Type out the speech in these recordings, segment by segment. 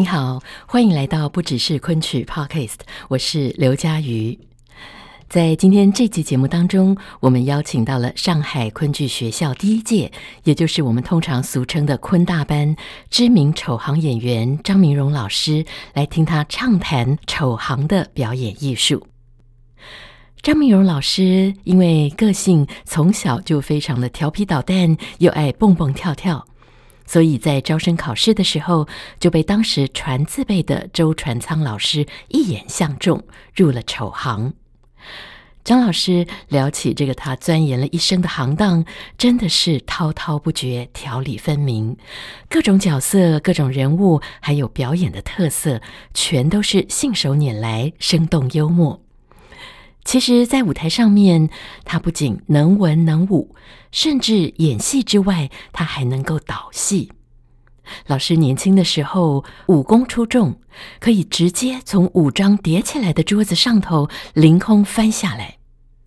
您好，欢迎来到不只是昆曲 Podcast，我是刘佳瑜。在今天这集节目当中，我们邀请到了上海昆剧学校第一届，也就是我们通常俗称的昆大班知名丑行演员张明荣老师，来听他畅谈丑行的表演艺术。张明荣老师因为个性从小就非常的调皮捣蛋，又爱蹦蹦跳跳。所以在招生考试的时候，就被当时传字辈的周传仓老师一眼相中，入了丑行。张老师聊起这个他钻研了一生的行当，真的是滔滔不绝，条理分明，各种角色、各种人物，还有表演的特色，全都是信手拈来，生动幽默。其实，在舞台上面，他不仅能文能武，甚至演戏之外，他还能够导戏。老师年轻的时候，武功出众，可以直接从五张叠起来的桌子上头凌空翻下来，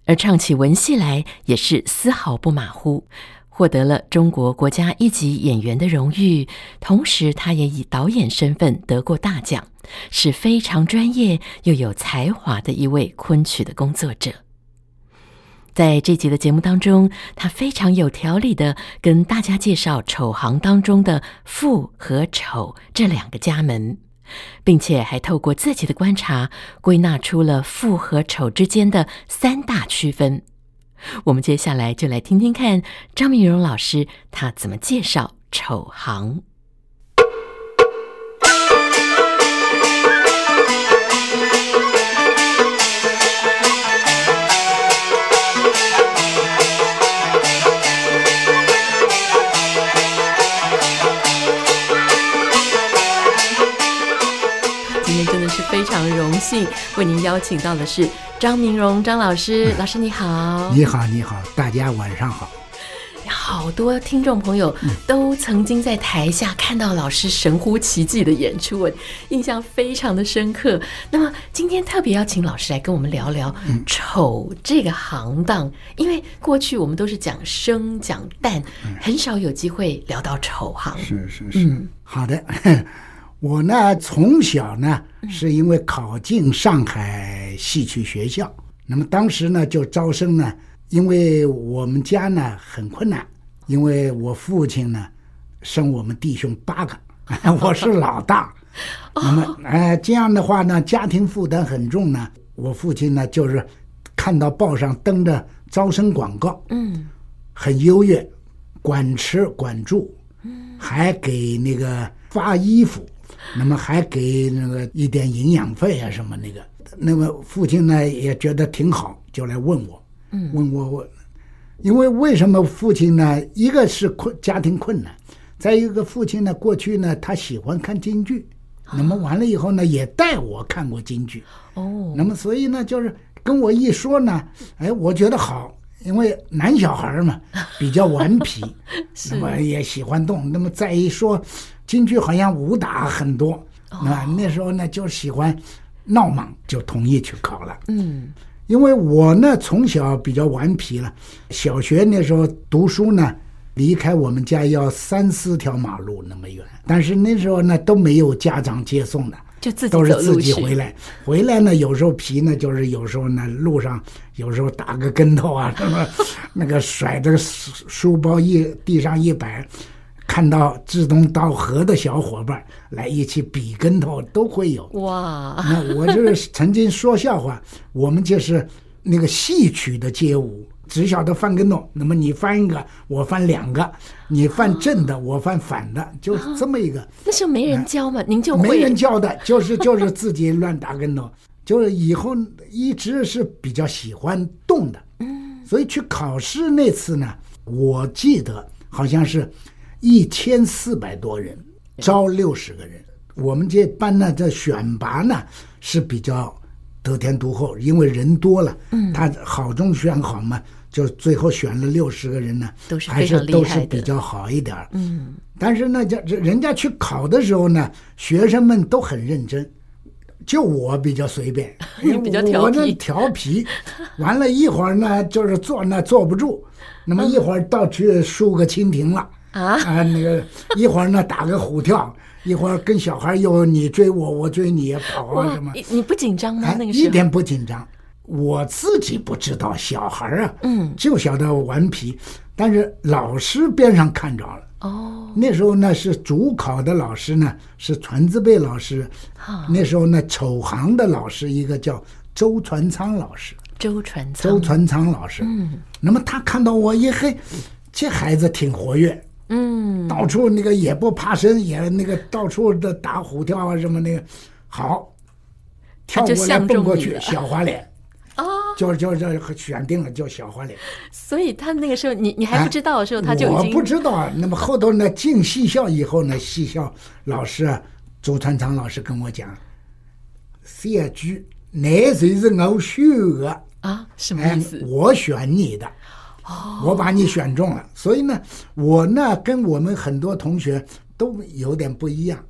而唱起文戏来也是丝毫不马虎。获得了中国国家一级演员的荣誉，同时他也以导演身份得过大奖，是非常专业又有才华的一位昆曲的工作者。在这集的节目当中，他非常有条理的跟大家介绍丑行当中的富和丑这两个家门，并且还透过自己的观察，归纳出了富和丑之间的三大区分。我们接下来就来听听看张明荣老师他怎么介绍丑行。常荣幸为您邀请到的是。张明荣，张老师，老师你好，你好，你好，大家晚上好。好多听众朋友都曾经在台下看到老师神乎其技的演出，我印象非常的深刻。那么今天特别邀请老师来跟我们聊聊丑这个行当，因为过去我们都是讲生讲旦，很少有机会聊到丑行。是是是，嗯，好的。我呢，从小呢，是因为考进上海戏曲学校，那么当时呢就招生呢，因为我们家呢很困难，因为我父亲呢生我们弟兄八个，我是老大，那么哎这样的话呢，家庭负担很重呢。我父亲呢就是看到报上登着招生广告，嗯，很优越，管吃管住，还给那个发衣服。那么还给那个一点营养费啊什么那个，那么父亲呢也觉得挺好，就来问我，嗯，问我我，因为为什么父亲呢？一个是困家庭困难，再一个父亲呢过去呢他喜欢看京剧，那么完了以后呢也带我看过京剧，哦，那么所以呢就是跟我一说呢，哎，我觉得好，因为男小孩嘛比较顽皮，那么也喜欢动，那么再一说。京剧好像武打很多，啊，那时候呢就喜欢闹忙，就同意去考了。嗯，因为我呢从小比较顽皮了，小学那时候读书呢，离开我们家要三四条马路那么远，但是那时候呢都没有家长接送的，就自己都是自己回来。回来呢有时候皮呢就是有时候呢路上有时候打个跟头啊什么，那个甩着书包一地上一摆。看到志同道合的小伙伴来一起比跟头都会有哇！那我就是曾经说笑话，我们就是那个戏曲的街舞，只晓得翻跟头。那么你翻一个，我翻两个；你翻正的，我翻反的，就这么一个。那时候没人教嘛？您就会没人教的，就是就是自己乱打跟头。就是以后一直是比较喜欢动的，嗯，所以去考试那次呢，我记得。好像是一千四百多人，招六十个人。我们这班呢，这选拔呢是比较得天独厚，因为人多了，嗯，他好中选好嘛，就最后选了六十个人呢，都是还是都是比较好一点。嗯，但是呢，这这人家去考的时候呢，学生们都很认真。就我比较随便，你比较调皮，我那调皮，完了一会儿呢，就是坐那坐不住，那么一会儿到去竖个蜻蜓了啊啊，那个一会儿呢打个虎跳，一会儿跟小孩又你追我，我追你跑啊什么？你不紧张吗？那个时候一点不紧张，我自己不知道，小孩啊，嗯，就晓得顽皮，但是老师边上看着了。哦，那时候呢是主考的老师呢是传字辈老师，啊，那时候呢丑行的老师一个叫周传仓老师，周传仓，周传仓老师，嗯，那么他看到我一嘿，这孩子挺活跃，嗯，到处那个也不怕生，也那个到处的打虎跳啊什么那个，好，跳过来蹦过去，小花脸。哦，就就就选定了叫小花脸，所以他那个时候你你还不知道的时候，他就已经我不知道啊。那么后头呢，进戏校以后呢，戏校老师啊，周传昌老师跟我讲，谢居，那谁是我选的啊？什么意思？我选你的，哦，我把你选中了。所以呢，我呢跟我们很多同学都有点不一样。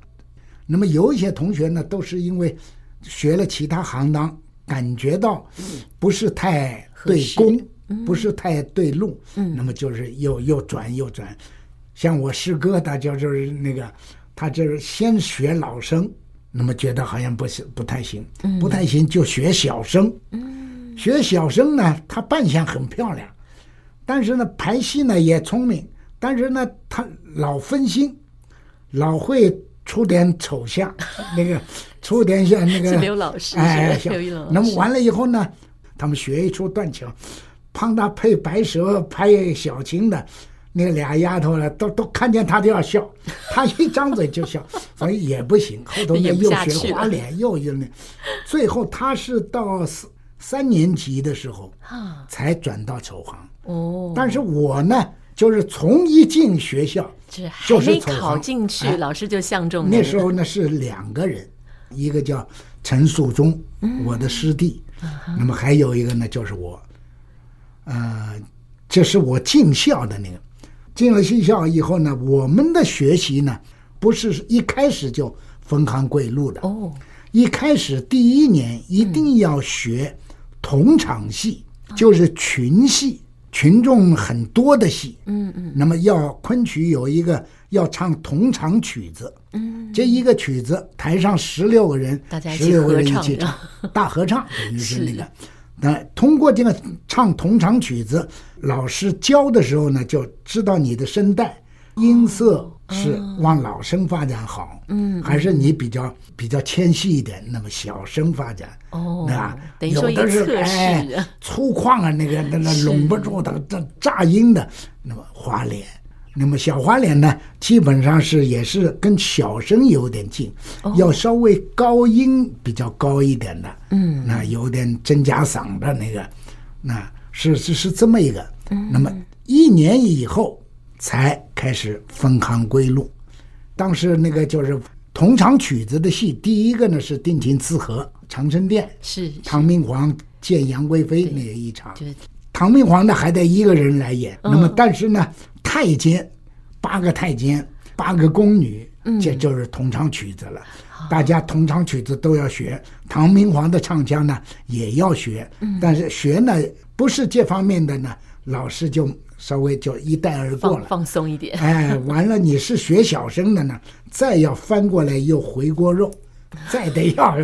那么有一些同学呢，都是因为学了其他行当。感觉到不是太对功，嗯、不是太对路，嗯、那么就是又又转又转。像我师哥，他就是那个，他就是先学老生，那么觉得好像不行，不太行，嗯、不太行，就学小生。嗯、学小生呢，他扮相很漂亮，但是呢，排戏呢也聪明，但是呢，他老分心，老会。出点丑相，那个出点像那个刘老师，哎，刘一龙。那么完了以后呢，他们学一出断桥，帮他配白蛇、拍小青的，那俩丫头呢，都都看见他都要笑，他一张嘴就笑，所以也不行。后头呢又学花脸，又又那，最后他是到三三年级的时候啊，才转到丑行。哦，但是我呢。就是从一进学校，就是还没考进去，老师就相中。那时候呢是两个人，一个叫陈树忠，我的师弟，那么还有一个呢就是我，呃，这是我进校的那个。进了戏校以后呢，我们的学习呢不是一开始就分行归路的哦，一开始第一年一定要学同场戏，就是群戏。群众很多的戏，嗯嗯，那么要昆曲有一个要唱同场曲子，嗯，这一个曲子台上十六个人，十六个人一起唱，大合唱等于是那个。那通过这个唱同场曲子，老师教的时候呢，就知道你的声带、音色是往老生发展好，嗯，还是你比较比较纤细一点，那么小声发展。哦，那等于说有的是哎粗犷啊，那个那那拢不住的，这炸音的，那么花脸，那么小花脸呢，基本上是也是跟小生有点近，哦、要稍微高音比较高一点的，嗯，那有点真假嗓的那个，那是是是这么一个，嗯，那么一年以后才开始分行归路，当时那个就是。同场曲子的戏，第一个呢是定情刺河，长生殿是唐明皇见杨贵妃那一场，唐明皇呢还得一个人来演，嗯、那么但是呢太监八个太监八个宫女，嗯、这就是同场曲子了，大家同场曲子都要学，唐明皇的唱腔呢也要学，嗯、但是学呢不是这方面的呢，老师就。稍微就一带而过了，放，放松一点。哎，完了，你是学小生的呢，再要翻过来又回锅肉，再得要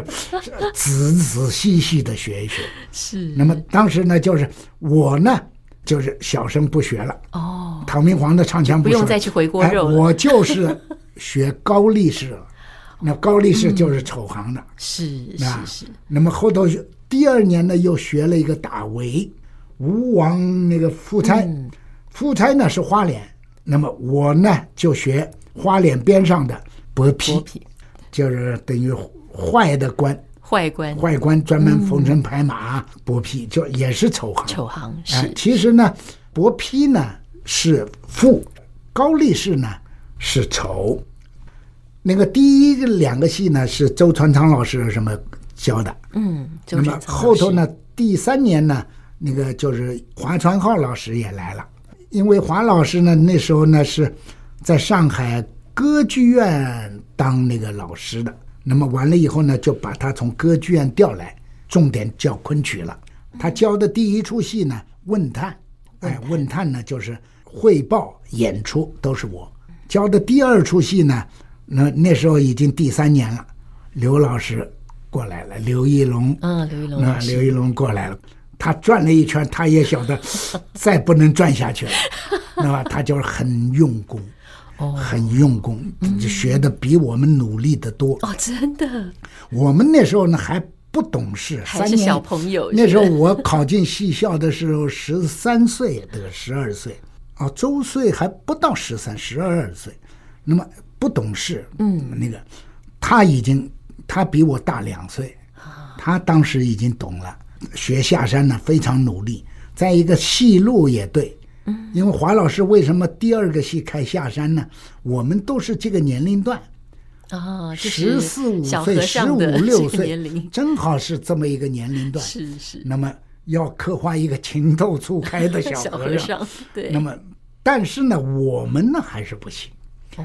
仔仔细细的学一学。是。那么当时呢，就是我呢，就是小生不学了。哦。唐明皇的唱腔不，不用再去回锅肉我就是学高力士了。那高力士就是丑行的。嗯、是是是。那么后头第二年呢，又学了一个打围，吴王那个夫差。嗯夫差呢是花脸，那么我呢就学花脸边上的薄皮，就是等于坏的官，坏官，坏官专门逢迎拍马，薄皮就也是丑行。丑行是。其实呢，薄皮呢是富，高力士呢是丑。那个第一个两个戏呢是周传昌老师什么教的，嗯，那么后头呢第三年呢，那个就是华传浩老师也来了，因为华老师呢那时候呢是在上海歌剧院当那个老师的，那么完了以后呢就把他从歌剧院调来，重点教昆曲了。他教的第一出戏呢问探，哎，问探呢就是汇报演出都是我教的。第二出戏呢。那那时候已经第三年了，刘老师过来了，刘一龙，嗯，刘一龙，啊刘一龙过来了，他转了一圈，他也晓得 再不能转下去了，那么他就是很用功，哦，很用功，学的比我们努力的多。哦，真的。我们那时候呢还不懂事，还是小朋友。那时候我考进戏校的时候十三岁，得十二岁，啊，周岁还不到十三，十二岁，那么。不懂事，嗯，那个他已经他比我大两岁，他当时已经懂了。学下山呢，非常努力。再一个戏路也对，嗯，因为华老师为什么第二个戏开下山呢？我们都是这个年龄段，啊，十四五岁、十五六岁，正好是这么一个年龄段。是是。那么要刻画一个情窦初开的 小和尚，对。那么，但是呢，我们呢还是不行。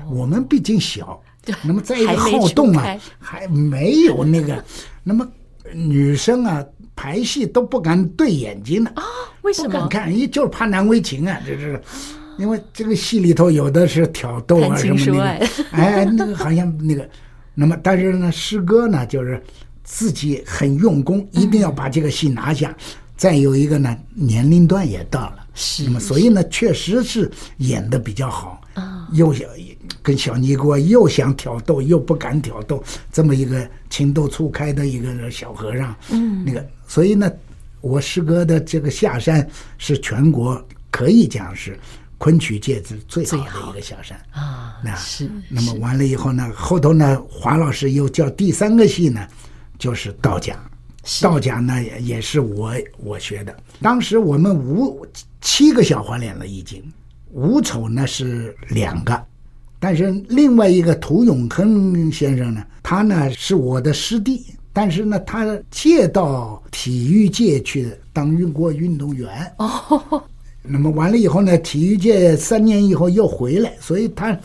我们毕竟小，那么再一个好动啊，还没有那个，那么女生啊排戏都不敢对眼睛的啊？为什么？不敢看，一就是怕难为情啊，这是，因为这个戏里头有的是挑逗啊什么那个，哎，那个好像那个，那么但是呢，师哥呢就是自己很用功，一定要把这个戏拿下。再有一个呢，年龄段也到了，是，那么所以呢，确实是演的比较好啊，又想。跟小尼姑又想挑逗又不敢挑逗，这么一个情窦初开的一个小和尚，嗯，那个，所以呢，我师哥的这个下山是全国可以讲是昆曲界是最好的一个下山啊。那是，那么完了以后呢，后头呢，华老师又叫第三个戏呢，就是道家，道家呢也是我我学的。当时我们五七个小花脸了已经，五丑呢是两个。但是另外一个涂永亨先生呢，他呢是我的师弟，但是呢他借到体育界去当运过运动员。哦，那么完了以后呢，体育界三年以后又回来，所以他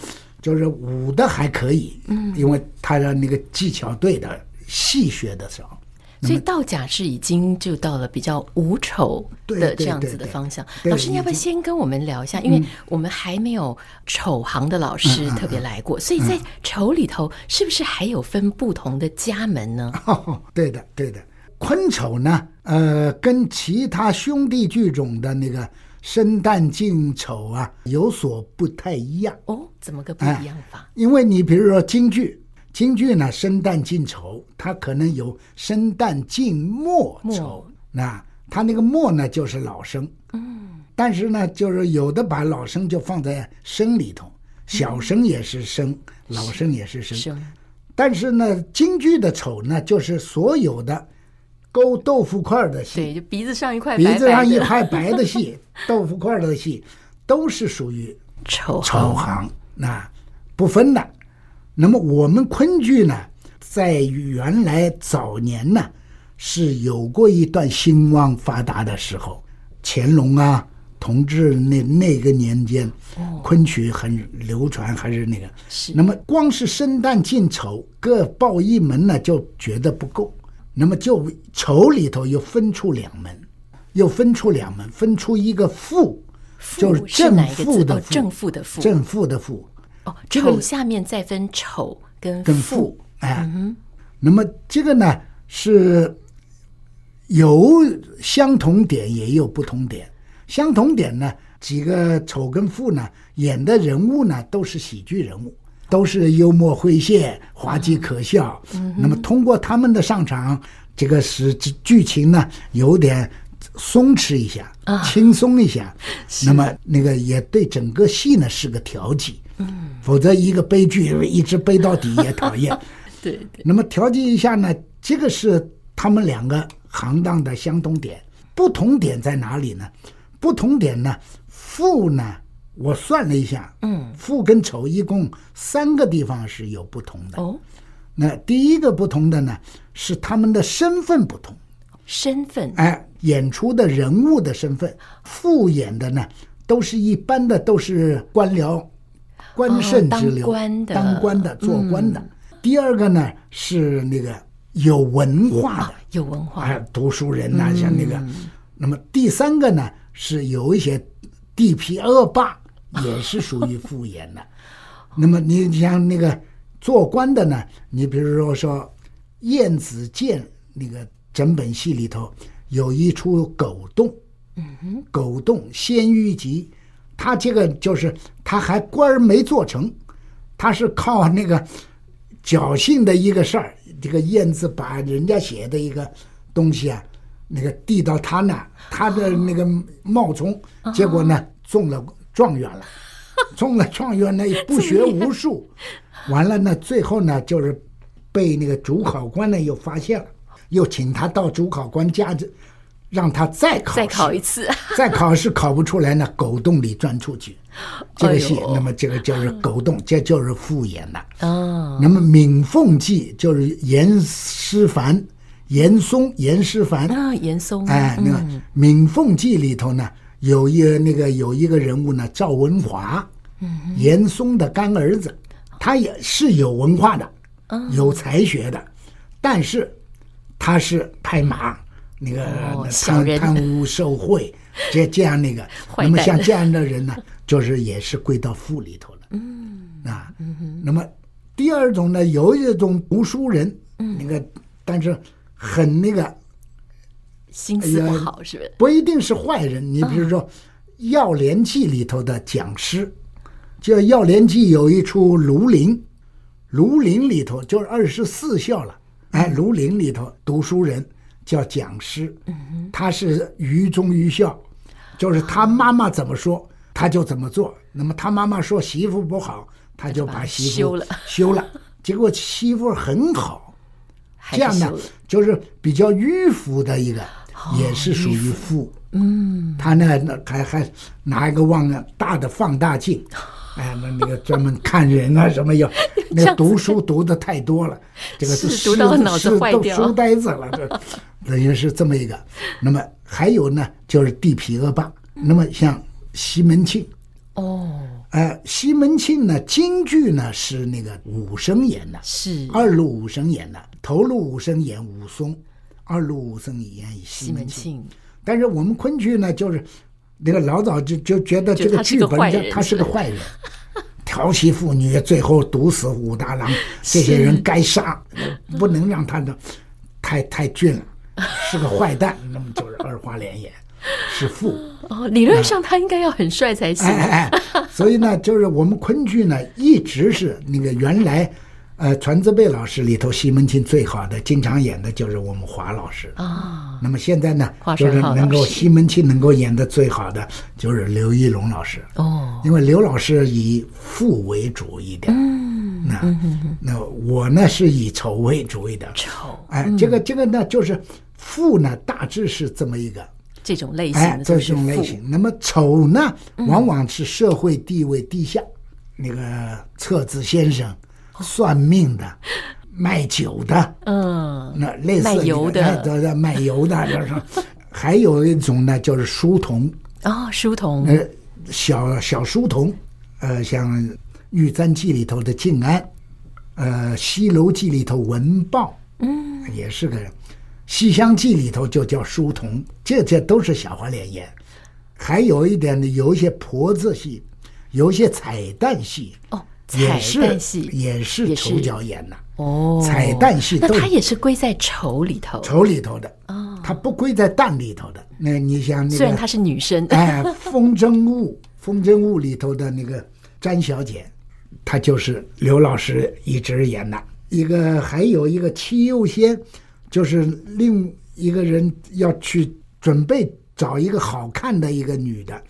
就是舞的还可以，嗯，因为他的那个技巧对的，戏学的少。所以道家是已经就到了比较无丑的这样子的方向。老师，你要不要先跟我们聊一下？因为我们还没有丑行的老师特别来过，所以在丑里头是不是还有分不同的家门呢？哦，对的，对的。昆丑呢，呃，跟其他兄弟剧种的那个生旦净丑啊有所不太一样。哦，怎么个不一样法？因为你比如说京剧。京剧呢，生旦净丑，它可能有生旦净末丑。那它那个末呢，就是老生。嗯。但是呢，就是有的把老生就放在生里头，小生也是生，老生也是生。但是呢，京剧的丑呢，就是所有的勾豆腐块的戏，对，就鼻子上一块，鼻子上一块白的戏，豆腐块的戏，都是属于丑丑行，那不分的。那么我们昆剧呢，在原来早年呢，是有过一段兴旺发达的时候，乾隆啊，同治那那个年间，昆曲很流传，还是那个。是。那么光是生旦净丑各报一门呢，就觉得不够。那么就丑里头又分出两门，又分出两门，分出一个副，就是正副的副，正副的副，正负的副。哦，丑下面再分丑跟跟富，哎，嗯，那么这个呢是有相同点，也有不同点。相同点呢，几个丑跟富呢演的人物呢都是喜剧人物，都是幽默诙谐、滑稽可笑。嗯，那么通过他们的上场，这个使剧情呢有点松弛一下，啊，轻松一下。那么那个也对整个戏呢是个调剂。嗯，否则一个悲剧一直悲到底也讨厌。对对。那么调节一下呢，这个是他们两个行当的相同点，不同点在哪里呢？不同点呢，富呢，我算了一下，嗯，富跟丑一共三个地方是有不同的。哦，那第一个不同的呢，是他们的身份不同。身份，哎，演出的人物的身份，富演的呢，都是一般的，都是官僚、官绅之流，哦、当官的、当官的、做官的。嗯、第二个呢，是那个有文化的，哦、有文化，哎，读书人呐、啊，像那个。嗯、那么第三个呢，是有一些地痞恶霸，也是属于敷衍的。那么你像那个做官的呢，你比如说说晏子建那个。整本戏里头有一出狗洞，嗯哼，狗洞鲜于集，他这个就是他还官儿没做成，他是靠那个侥幸的一个事儿，这个燕子把人家写的一个东西啊，那个递到他那，他的那个冒充，结果呢中了状元了，中了状元呢不学无术，完了呢最后呢就是被那个主考官呢又发现了。又请他到主考官家，让他再考再考一次，再考试考不出来呢，狗洞里钻出去。这个戏，哎、那么这个就是狗洞，这就是复演的。哦，那么《敏凤记》就是严师凡、严嵩、严师凡啊，严嵩。哎，那个《敏凤记》里头呢，有一个那个有一个人物呢，赵文华，嗯，严嵩的干儿子，他也是有文化的，有才学的，但是。他是拍马，那个贪贪污受贿，这这样那个，那么像这样的人呢，就是也是归到富里头了。嗯啊，那么第二种呢，有一种读书人，那个但是很那个心思不好，是不是？不一定是坏人。你比如说《要联记》里头的讲师，就《要联记》有一出《庐陵》，庐陵里头就是二十四孝了。哎，庐陵里头读书人叫讲师，他是愚忠愚孝，就是他妈妈怎么说他就怎么做。那么他妈妈说媳妇不好，他就把媳妇休了，休了。结果媳妇很好，这样呢就是比较迂腐的一个，也是属于富。嗯，他呢还还拿一个望大的放大镜。哎，那那个专门看人啊，什么有 那个读书读的太多了，这个是读到脑子坏掉，书呆子了，这等于是这么一个。那么还有呢，就是地痞恶霸。那么像西门庆，哦，哎，西门庆呢，京剧呢是那个武生演的，是。二路武生演的，头路武生演武松，二路武生演西门庆。但是我们昆剧呢，就是。那个老早就就觉得这个剧本家他是个坏人，调戏妇女，最后毒死武大郎，这些人该杀，不能让他的太太俊了，是个坏蛋，那么就是二花脸演，是富。哦，理论上他应该要很帅才行。哎哎，所以呢，就是我们昆剧呢，一直是那个原来。呃，传字辈老师里头，西门庆最好的，经常演的就是我们华老师啊。那么现在呢，就是能够西门庆能够演的最好的，就是刘一龙老师哦。因为刘老师以富为主一点，嗯，那那我呢是以丑为主一点。丑，哎，这个这个呢，就是富呢，大致是这么一个。这种类型，哎，这种类型。那么丑呢，往往是社会地位低下，那个册子先生。算命的，卖酒的，嗯，那类似卖油的，对对，卖油的，就是，还有一种呢，就是书童。哦，书童，呃，小小书童，呃，像《玉簪记》里头的静安，呃，《西楼记》里头文豹，嗯，也是个人，《西厢记》里头就叫书童，这这都是小花脸演，还有一点呢，有一些婆子戏，有一些彩蛋戏，哦。彩蛋戏也是丑角演的哦，彩蛋戏，那他也是归在丑里头，丑里头的哦，他不归在旦里头的。那你想那个，虽然她是女生，哎，风筝误，风筝误里头的那个詹小姐，她就是刘老师一直演的。一个还有一个七又仙，就是另一个人要去准备找一个好看的一个女的。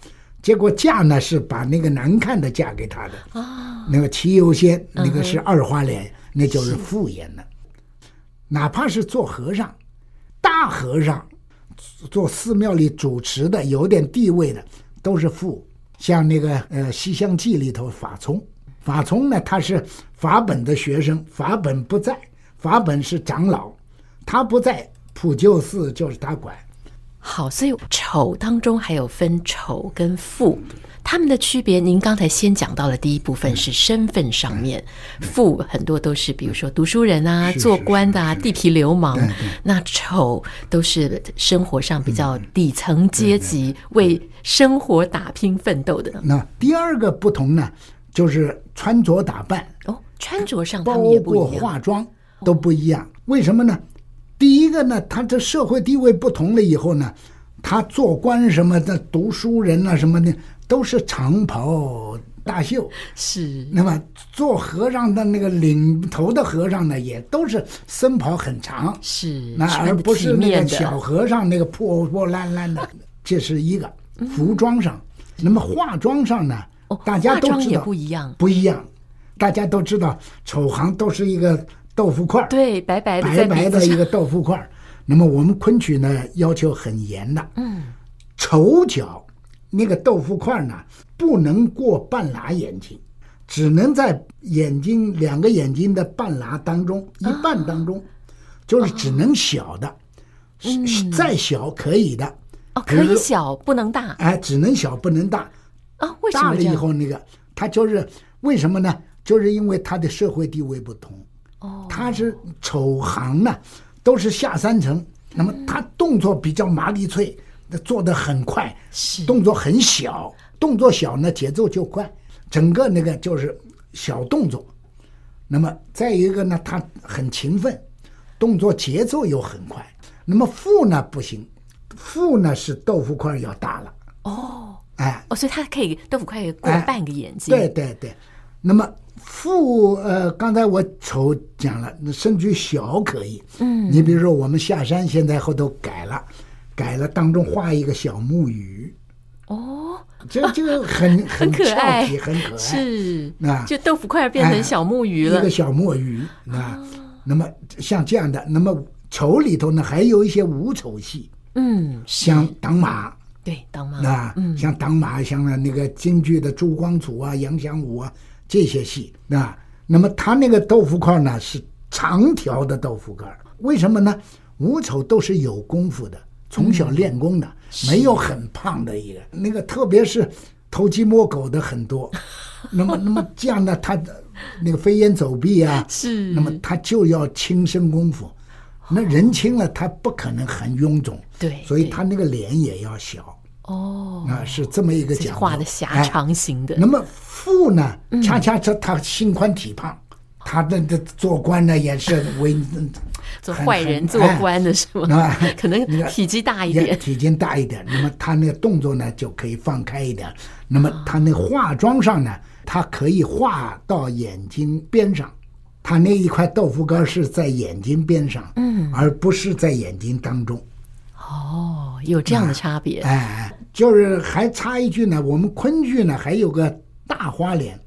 结果嫁呢是把那个难看的嫁给他的啊，那个齐又仙，那个是二花脸，那就是富演的。哪怕是做和尚，大和尚，做寺庙里主持的，有点地位的，都是富。像那个呃《西厢记》里头法聪，法聪呢他是法本的学生，法本不在，法本是长老，他不在，普救寺就是他管。好，所以丑当中还有分丑跟富，他们的区别。您刚才先讲到了第一部分是身份上面，富很多都是比如说读书人啊、做官的啊、地痞流氓。那丑都是生活上比较底层阶级，为生活打拼奋斗的。那第二个不同呢，就是穿着打扮哦，穿着上他们也不一样，包括化妆都不一样。为什么呢？第一个呢，他这社会地位不同了以后呢，他做官什么的，读书人啊什么的，都是长袍大袖。是。那么做和尚的那个领头的和尚呢，也都是僧袍很长。是。那而不是那个小和尚那个破破烂烂的。这是一个服装上。那么化妆上呢，大家都知道不一样，不一样。大家都知道，丑行都是一个。豆腐块，对，白白的白白的一个豆腐块。那么我们昆曲呢，要求很严的。嗯，丑角那个豆腐块呢，不能过半拉眼睛，只能在眼睛两个眼睛的半拉当中，一半当中，就是只能小的，再小可以的。哦，可以小，不能大。哎，只能小，不能大。啊，为什么？大了以后，那个他就是为什么呢？就是因为他的社会地位不同。哦，他是丑行呢，都是下三层。那么他动作比较麻利脆，做的很快，动作很小，动作小呢节奏就快，整个那个就是小动作。那么再一个呢，他很勤奋，动作节奏又很快。那么富呢不行，富呢是豆腐块要大了。哦，哎，哦，所以他可以豆腐块过半个眼睛。对对对，那么。富呃，刚才我丑讲了，那甚至于小可以。嗯，你比如说我们下山，现在后头改了，改了当中画一个小木鱼。哦，这这个很 很可爱，很可爱。是啊，就豆腐块变成小木鱼了，一个小木鱼啊。那么像这样的，那么丑里头呢，还有一些武丑戏。嗯，像挡马。对，挡马啊，像挡马，像那个京剧的朱光祖啊、杨祥武啊。这些戏啊，那么他那个豆腐块呢是长条的豆腐块，为什么呢？武丑都是有功夫的，从小练功的，嗯、没有很胖的一个。那个特别是偷鸡摸狗的很多，那么那么这样呢，他的那个飞檐走壁啊，是，那么他就要轻身功夫，那人轻了他不可能很臃肿，对，所以他那个脸也要小。哦，啊，是这么一个讲究，画的狭长型的。那么富呢，恰恰这他心宽体胖，他的的做官呢也是为 做坏人做官的是吗？可能体积大一点，体积大一点。那么他那个动作呢就可以放开一点。那么他那化妆上呢，他可以画到眼睛边上，他那一块豆腐干是在眼睛边上，嗯，而不是在眼睛当中。哦，有这样的差别。哎。就是还差一句呢，我们昆剧呢还有个大花脸，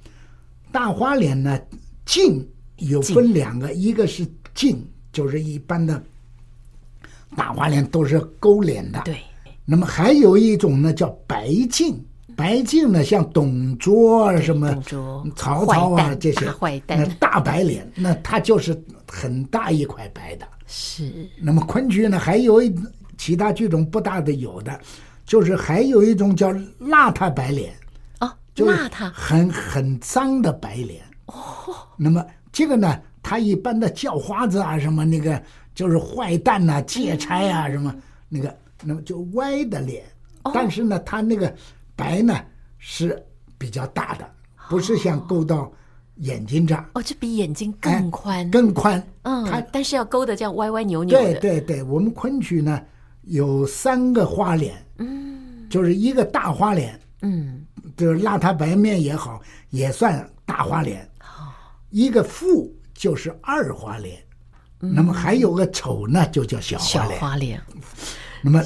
大花脸呢净有分两个，一个是净，就是一般的大花脸都是勾脸的。对。那么还有一种呢叫白净，白净呢像董卓啊什么，曹操啊这些，那大白脸，那他就是很大一块白的。是。那么昆剧呢还有其他剧种不大的有的。就是还有一种叫邋遢白脸，啊，就邋遢，很很脏的白脸。哦，那么这个呢，他一般的叫花子啊，什么那个就是坏蛋呐、劫差啊，什么那个，那么就歪的脸。但是呢，他那个白呢是比较大的，不是像勾到眼睛这样。哦，这比眼睛更宽，更宽。嗯，他但是要勾的这样歪歪扭扭的。对对对，我们昆曲呢有三个花脸。嗯，就是一个大花脸，嗯，就是邋遢白面也好，也算大花脸。一个富就是二花脸，那么还有个丑呢，就叫小花脸。小花脸。那么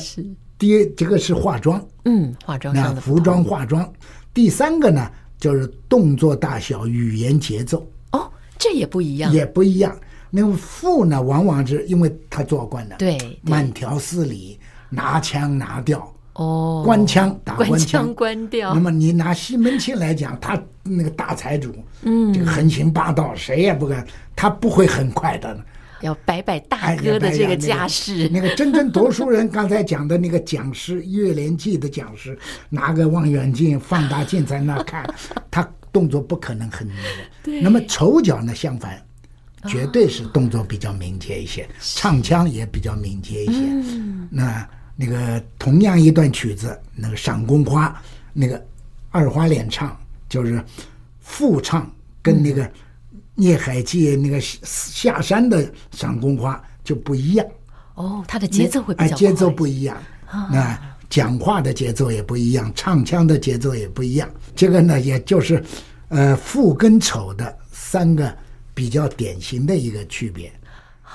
第一，这个是化妆，嗯，化妆那服装化妆。第三个呢，就是动作大小、语言节奏。哦，这也不一样，也不一样。那个富呢，往往是因为他做官的，对，慢条斯理，拿腔拿调。哦，官腔打关关腔关掉。那么你拿西门庆来讲，他那个大财主，嗯，这个横行霸道，谁也不敢，他不会很快的。要摆摆大哥的这个架势，哎那个、那个真正读书人刚才讲的那个讲师，《岳连记》的讲师，拿个望远镜、放大镜在那看，他动作不可能很那个。对。那么丑角呢，相反，绝对是动作比较敏捷一些，哦、唱腔也比较敏捷一些。嗯。那那个同样一段曲子，那个《赏宫花》，那个二花脸唱，就是副唱跟那个。聂《海记》那个下山的赏宫花就不一样哦，他的节奏会比较节奏不一样，啊讲话的节奏也不一样，唱腔的节奏也不一样。这个呢，也就是呃富跟丑的三个比较典型的一个区别。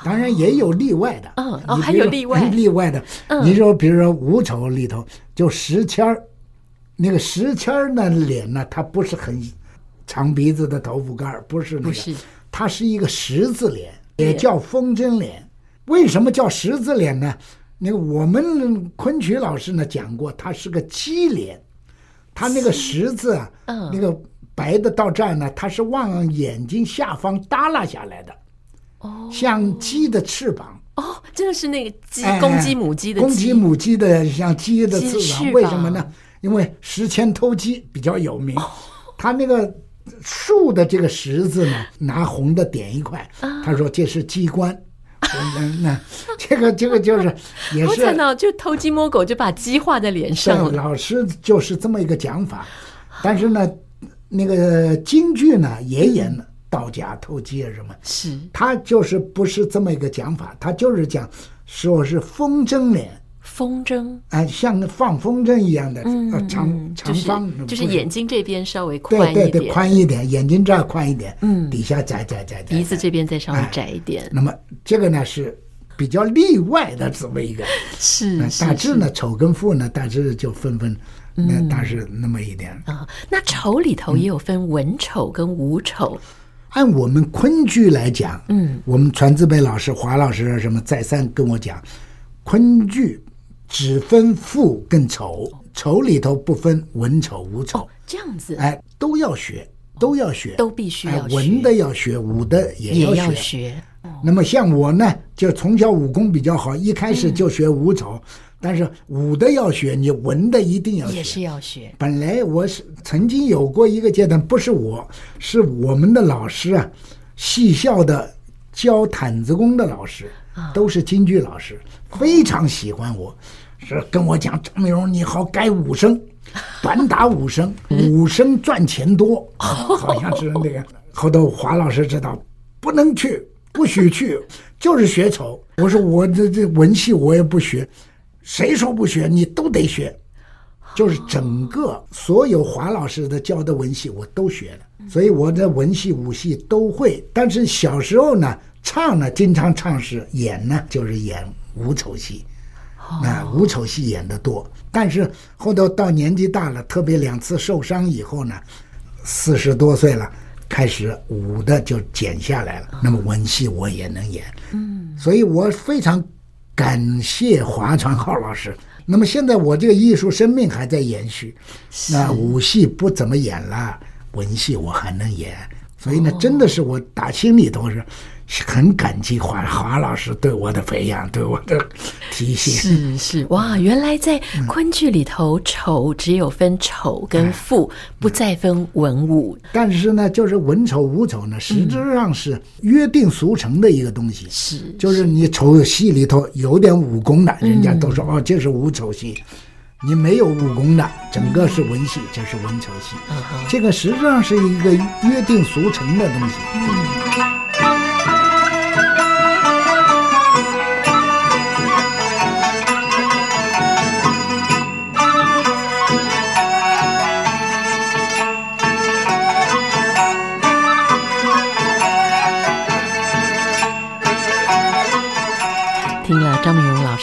当然也有例外的，嗯哦，还有例外例外的。你说，比如说五丑里头，就时迁儿，那个时迁儿那脸呢，他不是很。长鼻子的豆腐干不是那个，它是一个十字脸，也叫风筝脸。为什么叫十字脸呢？那个我们昆曲老师呢讲过，他是个鸡脸，他那个十字啊，那个白的到这儿呢，它是往眼睛下方耷拉下来的，哦，像鸡的翅膀。哦，这个是那个鸡，公鸡母鸡的公鸡母鸡的像鸡的翅膀。为什么呢？因为石迁偷鸡比较有名，它那个。竖的这个十字呢，拿红的点一块，他说这是鸡冠。那这个这个就是 也是，看到就偷鸡摸狗就把鸡画在脸上了。老师就是这么一个讲法，但是呢，那个京剧呢也演盗假偷鸡啊什么，是。他就是不是这么一个讲法，他就是讲说是风筝脸。风筝，哎，像放风筝一样的，嗯，长长方，就是眼睛这边稍微宽一点，对对对，宽一点，眼睛这儿宽一点，嗯，底下窄窄窄，鼻子这边再稍微窄一点。那么这个呢是比较例外的这么一个，是大致呢丑跟富呢大致就分分，那大致那么一点。啊。那丑里头也有分文丑跟武丑。按我们昆剧来讲，嗯，我们传字辈老师、华老师什么再三跟我讲，昆剧。只分富跟丑，丑里头不分文丑武丑，这样子，哎，都要学，都要学，都必须要学，文的要学，武的也要学。那么像我呢，就从小武功比较好，一开始就学武丑，但是武的要学，你文的一定要学，也是要学。本来我是曾经有过一个阶段，不是我，是我们的老师啊，戏校的教毯子功的老师，都是京剧老师，非常喜欢我。是跟我讲，张美荣，你好改武生，短打武生，武生赚钱多，好像是那个。后头华老师知道，不能去，不许去，就是学丑。我说我这这文戏我也不学，谁说不学？你都得学，就是整个所有华老师的教的文戏我都学了，所以我的文戏武戏都会。但是小时候呢，唱呢经常唱是演呢就是演武丑戏。那武丑戏演的多，但是后头到年纪大了，特别两次受伤以后呢，四十多岁了，开始武的就减下来了。那么文戏我也能演，嗯，所以我非常感谢华传浩老师。那么现在我这个艺术生命还在延续，那武戏不怎么演了，文戏我还能演，所以呢，真的是我打心里头是。很感激华华老师对我的培养，对我的提醒。是是哇，原来在昆剧里头，丑只有分丑跟富，不再分文武。但是呢，就是文丑武丑呢，实质上是约定俗成的一个东西。是，就是你丑戏里头有点武功的，人家都说哦，这是武丑戏；你没有武功的，整个是文戏，这是文丑戏。这个实际上是一个约定俗成的东西。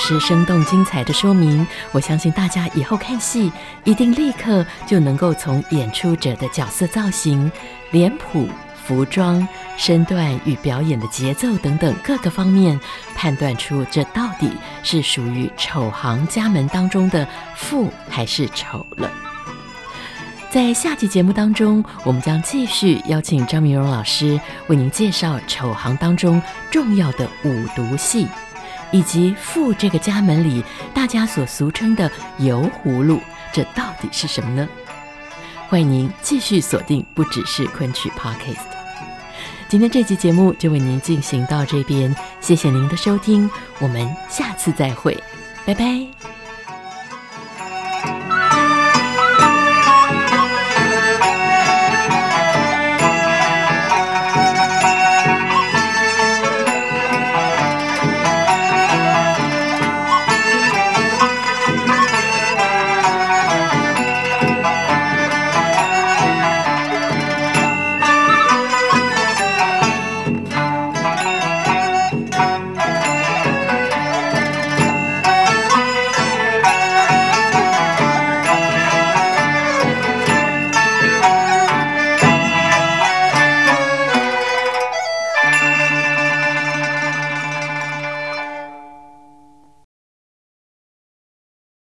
是生动精彩的说明，我相信大家以后看戏一定立刻就能够从演出者的角色造型、脸谱、服装、身段与表演的节奏等等各个方面，判断出这到底是属于丑行家门当中的富还是丑了。在下期节目当中，我们将继续邀请张明荣老师为您介绍丑行当中重要的五毒戏，以及富这个家门里大家所俗称的油葫芦，这到底是什么呢？欢迎您继续锁定，不只是昆曲 Podcast。今天这期节目就为您进行到这边，谢谢您的收听，我们下次再会，拜拜。